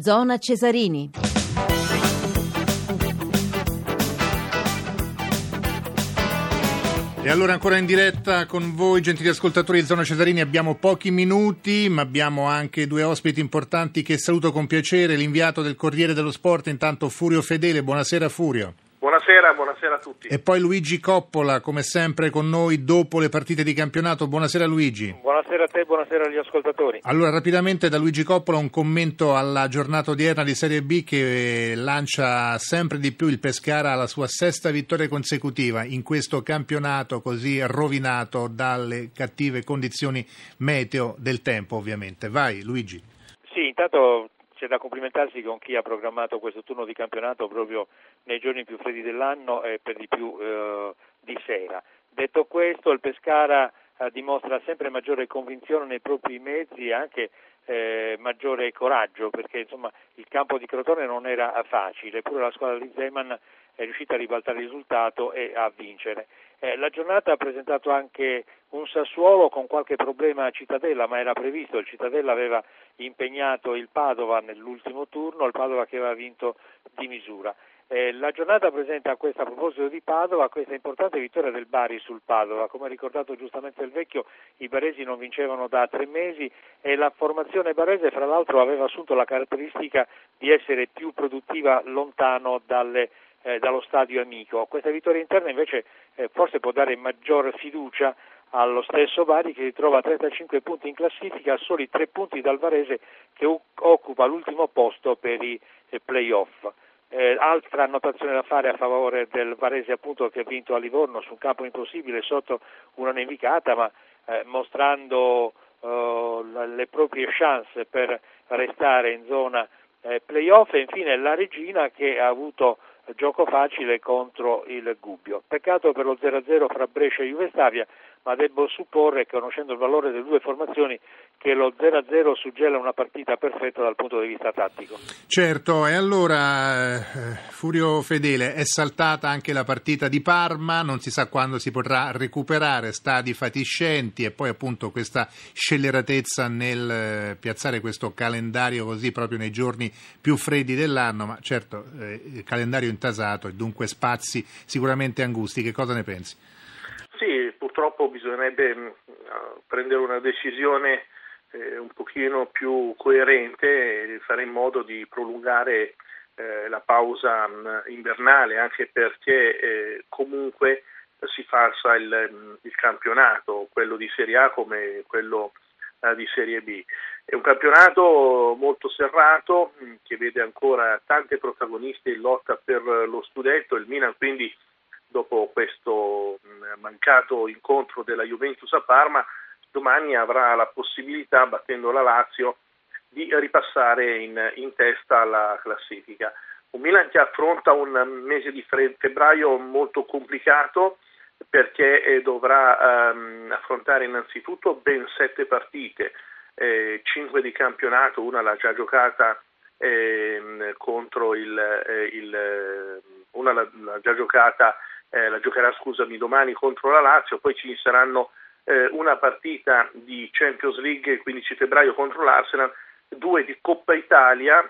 Zona Cesarini. E allora ancora in diretta con voi, gentili ascoltatori di Zona Cesarini, abbiamo pochi minuti, ma abbiamo anche due ospiti importanti che saluto con piacere, l'inviato del Corriere dello Sport, intanto Furio Fedele, buonasera Furio. Buonasera, buonasera a tutti. E poi Luigi Coppola, come sempre con noi dopo le partite di campionato. Buonasera Luigi. Buonasera a te, buonasera agli ascoltatori. Allora, rapidamente da Luigi Coppola un commento alla giornata odierna di Serie B che lancia sempre di più il Pescara alla sua sesta vittoria consecutiva in questo campionato così rovinato dalle cattive condizioni meteo del tempo, ovviamente. Vai Luigi. Sì, intanto c'è da complimentarsi con chi ha programmato questo turno di campionato proprio nei giorni più freddi dell'anno e per di più eh, di sera. Detto questo, il Pescara eh, dimostra sempre maggiore convinzione nei propri mezzi e anche eh, maggiore coraggio perché insomma, il campo di Crotone non era facile, eppure la squadra di Zeman è riuscita a ribaltare il risultato e a vincere. Eh, la giornata ha presentato anche un Sassuolo con qualche problema a Cittadella, ma era previsto, il Cittadella aveva impegnato il Padova nell'ultimo turno, il Padova che aveva vinto di misura. Eh, la giornata presenta questa, a proposito di Padova, questa importante vittoria del Bari sul Padova. Come ha ricordato giustamente il vecchio, i baresi non vincevano da tre mesi e la formazione barese, fra l'altro, aveva assunto la caratteristica di essere più produttiva lontano dalle eh, dallo stadio amico. Questa vittoria interna invece eh, forse può dare maggior fiducia allo stesso Bari che si trova a 35 punti in classifica, a soli 3 punti dal Varese che u- occupa l'ultimo posto per i eh, playoff. Eh, altra annotazione da fare a favore del Varese appunto che ha vinto a Livorno su un campo impossibile sotto una nevicata ma eh, mostrando eh, le proprie chance per restare in zona eh, playoff e infine la Regina che ha avuto gioco facile contro il Gubbio. Peccato per lo 0-0 fra Brescia e Juvestavia, ma devo supporre, conoscendo il valore delle due formazioni, che lo 0-0 suggella una partita perfetta dal punto di vista tattico. Certo, e allora eh, Furio Fedele è saltata anche la partita di Parma, non si sa quando si potrà recuperare, stadi fatiscenti e poi appunto questa scelleratezza nel eh, piazzare questo calendario così proprio nei giorni più freddi dell'anno, ma certo eh, il calendario intasato e dunque spazi sicuramente angusti, che cosa ne pensi? Sì, bisognerebbe mh, prendere una decisione eh, un pochino più coerente e fare in modo di prolungare eh, la pausa mh, invernale, anche perché eh, comunque si falsa il, il, campionato, quello di Serie A come quello di Serie B. È un campionato molto serrato che vede ancora tante protagoniste in lotta per lo scudetto, il Milan quindi dopo questo mancato incontro della Juventus a Parma domani avrà la possibilità, battendo la Lazio, di ripassare in, in testa alla classifica. Un Milan che affronta un mese di febbraio molto complicato perché eh, dovrà ehm, affrontare innanzitutto ben sette partite, eh, cinque di campionato, una l'ha già giocata eh, contro il, eh, il una l'ha, l'ha già giocata, eh, la giocherà scusami domani contro la Lazio, poi ci saranno eh, una partita di Champions League il 15 febbraio contro l'Arsenal, due di Coppa Italia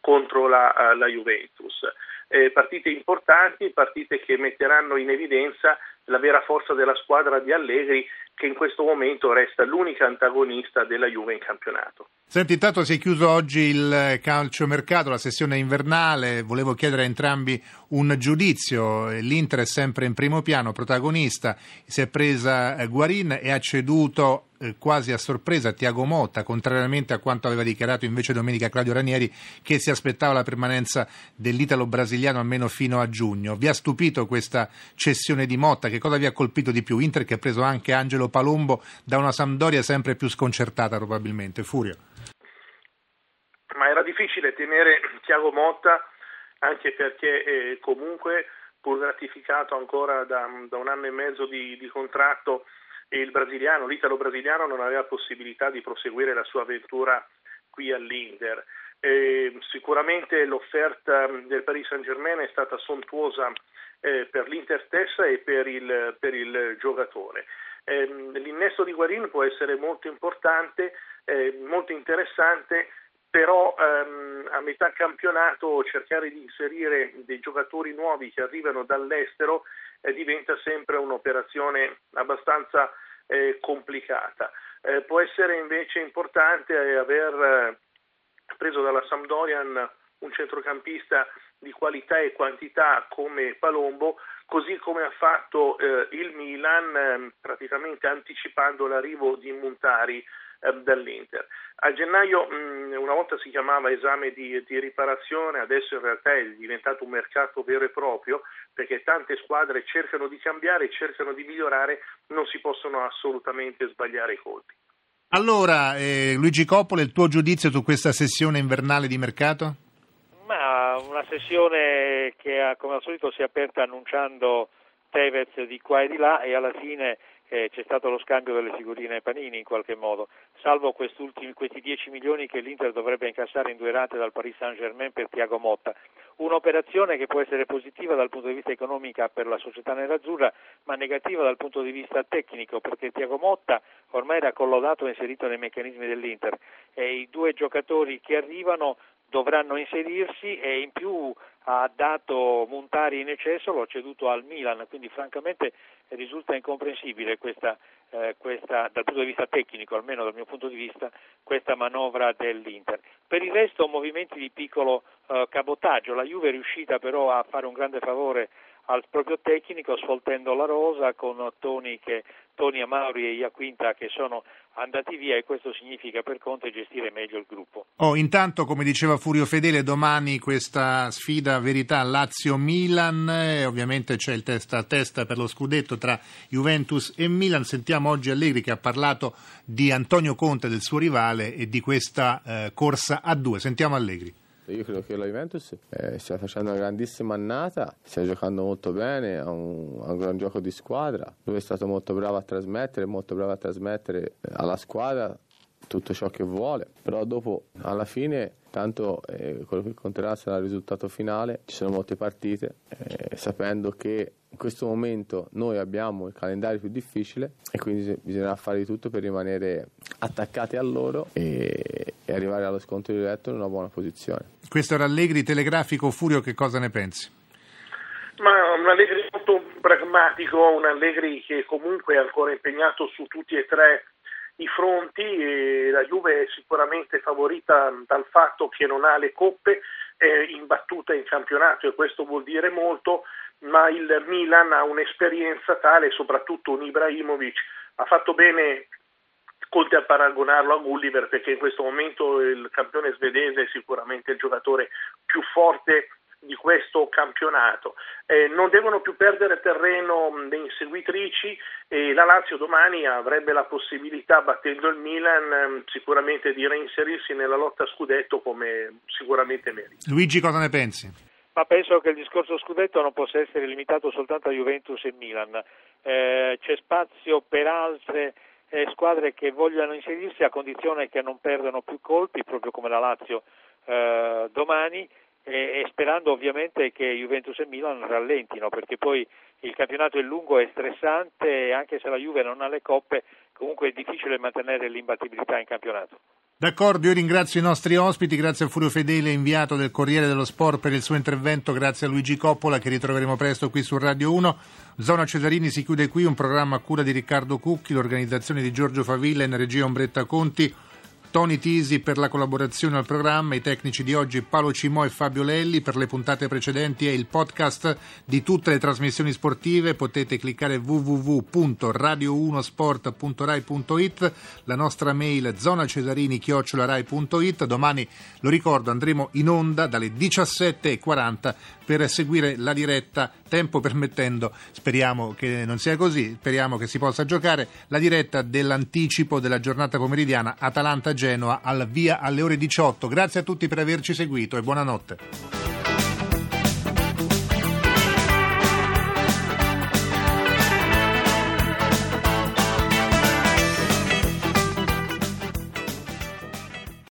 contro la, uh, la Juventus. Eh, partite importanti, partite che metteranno in evidenza la vera forza della squadra di Allegri che in questo momento resta l'unica antagonista della Juve in campionato. Senti, intanto si è chiuso oggi il calciomercato, la sessione invernale, volevo chiedere a entrambi un giudizio, l'Inter è sempre in primo piano, protagonista, si è presa eh, Guarin e ha ceduto eh, quasi a sorpresa Tiago Motta, contrariamente a quanto aveva dichiarato invece domenica Claudio Ranieri che si aspettava la permanenza dell'italo brasiliano almeno fino a giugno. Vi ha stupito questa cessione di Motta? Che cosa vi ha colpito di più? Inter che ha preso anche Angelo Palombo da una Sampdoria sempre più sconcertata probabilmente. Furio. Ma era difficile tenere Tiago Motta anche perché eh, comunque pur gratificato ancora da, da, un anno e mezzo di, di contratto il brasiliano, l'italo brasiliano non aveva possibilità di proseguire la sua avventura qui all'Inter. Eh, sicuramente l'offerta del Paris Saint Germain è stata sontuosa eh, per l'Inter stessa e per il, per il giocatore. Eh, l'innesto di Guarin può essere molto importante, eh, molto interessante però ehm, a metà campionato cercare di inserire dei giocatori nuovi che arrivano dall'estero eh, diventa sempre un'operazione abbastanza eh, complicata. Può essere invece importante aver preso dalla Sampdorian un centrocampista di qualità e quantità come Palombo, così come ha fatto eh, il Milan eh, praticamente anticipando l'arrivo di Montari eh, dall'Inter. A gennaio mh, una volta si chiamava esame di, di, riparazione, adesso in realtà è diventato un mercato vero e proprio perché tante squadre cercano di cambiare, cercano di migliorare, non si possono assolutamente sbagliare i colpi. Allora, eh, Luigi Coppola, il tuo giudizio su questa sessione invernale di mercato? Una sessione che come al solito si è aperta annunciando Tevez di qua e di là e alla fine eh, c'è stato lo scambio delle figurine Panini in qualche modo, salvo questi 10 milioni che l'Inter dovrebbe incassare in due rate dal Paris Saint-Germain per Tiago Motta. Un'operazione che può essere positiva dal punto di vista economico per la società nerazzurra, ma negativa dal punto di vista tecnico, perché Tiago Motta ormai era collodato e inserito nei meccanismi dell'Inter e i due giocatori che arrivano dovranno inserirsi e in più ha dato Montari in eccesso, l'ho ceduto al Milan, quindi francamente risulta incomprensibile questa, eh, questa, dal punto di vista tecnico, almeno dal mio punto di vista, questa manovra dell'Inter. Per il resto movimenti di piccolo eh, cabotaggio, la Juve è riuscita però a fare un grande favore al proprio tecnico sfoltendo la rosa con Toni, che, Toni Amauri e Iaquinta che sono andati via e questo significa per Conte gestire meglio il gruppo. Oh, intanto, come diceva Furio Fedele, domani questa sfida verità Lazio-Milan, e ovviamente c'è il testa a testa per lo scudetto tra Juventus e Milan. Sentiamo oggi Allegri che ha parlato di Antonio Conte, del suo rivale, e di questa eh, corsa a due. Sentiamo Allegri. Io credo che la Juventus eh, stia facendo una grandissima annata, stia giocando molto bene, ha un, ha un, gran gioco di squadra, lui è stato molto bravo a trasmettere, molto bravo a trasmettere eh, alla squadra tutto ciò che vuole, però dopo alla fine tanto eh, quello che conterà sarà il risultato finale, ci sono molte partite, eh, sapendo che in questo momento noi abbiamo il calendario più difficile e quindi bisognerà fare di tutto per rimanere attaccati a loro e, e arrivare allo scontro diretto in una buona posizione. Questo era Allegri telegrafico, Furio che cosa ne pensi? Ma un Allegri molto pragmatico, un Allegri che comunque è ancora impegnato su tutti e tre i fronti e la Juve è sicuramente favorita dal fatto che non ha le coppe, è imbattuta in campionato e questo vuol dire molto, ma il Milan ha un'esperienza tale, soprattutto un Ibrahimovic ha fatto bene Conte a paragonarlo a Gulliver perché in questo momento il campione svedese è sicuramente il giocatore più forte di questo campionato. Eh, non devono più perdere terreno le inseguitrici e la Lazio domani avrebbe la possibilità, battendo il Milan, sicuramente di reinserirsi nella lotta a scudetto come sicuramente merita. Luigi, cosa ne pensi? Ma penso che il discorso scudetto non possa essere limitato soltanto a Juventus e Milan. Eh, c'è spazio per altre eh, squadre che vogliano inserirsi a condizione che non perdano più colpi, proprio come la Lazio eh, domani, e, sperando ovviamente che Juventus e Milan rallentino, perché poi il campionato è lungo e stressante e anche se la Juve non ha le coppe, comunque è difficile mantenere l'imbattibilità in campionato. D'accordo, io ringrazio i nostri ospiti, grazie a Furio Fedele, inviato del Corriere dello Sport per il suo intervento, grazie a Luigi Coppola che ritroveremo presto qui su Radio 1. Zona Cesarini si chiude qui, un programma a cura di Riccardo Cucchi, l'organizzazione di Giorgio Favilla in regia Ombretta Conti. Tony Tisi per la collaborazione al programma, i tecnici di oggi Paolo Cimò e Fabio Lelli, per le puntate precedenti e il podcast di tutte le trasmissioni sportive. Potete cliccare www.radio1sport.rai.it, la nostra mail zonacesarini-rai.it, domani lo ricordo andremo in onda dalle 17.40 per seguire la diretta, tempo permettendo, speriamo che non sia così, speriamo che si possa giocare, la diretta dell'anticipo della giornata pomeridiana Atalanta-Genoa al via alle ore 18. Grazie a tutti per averci seguito e buonanotte.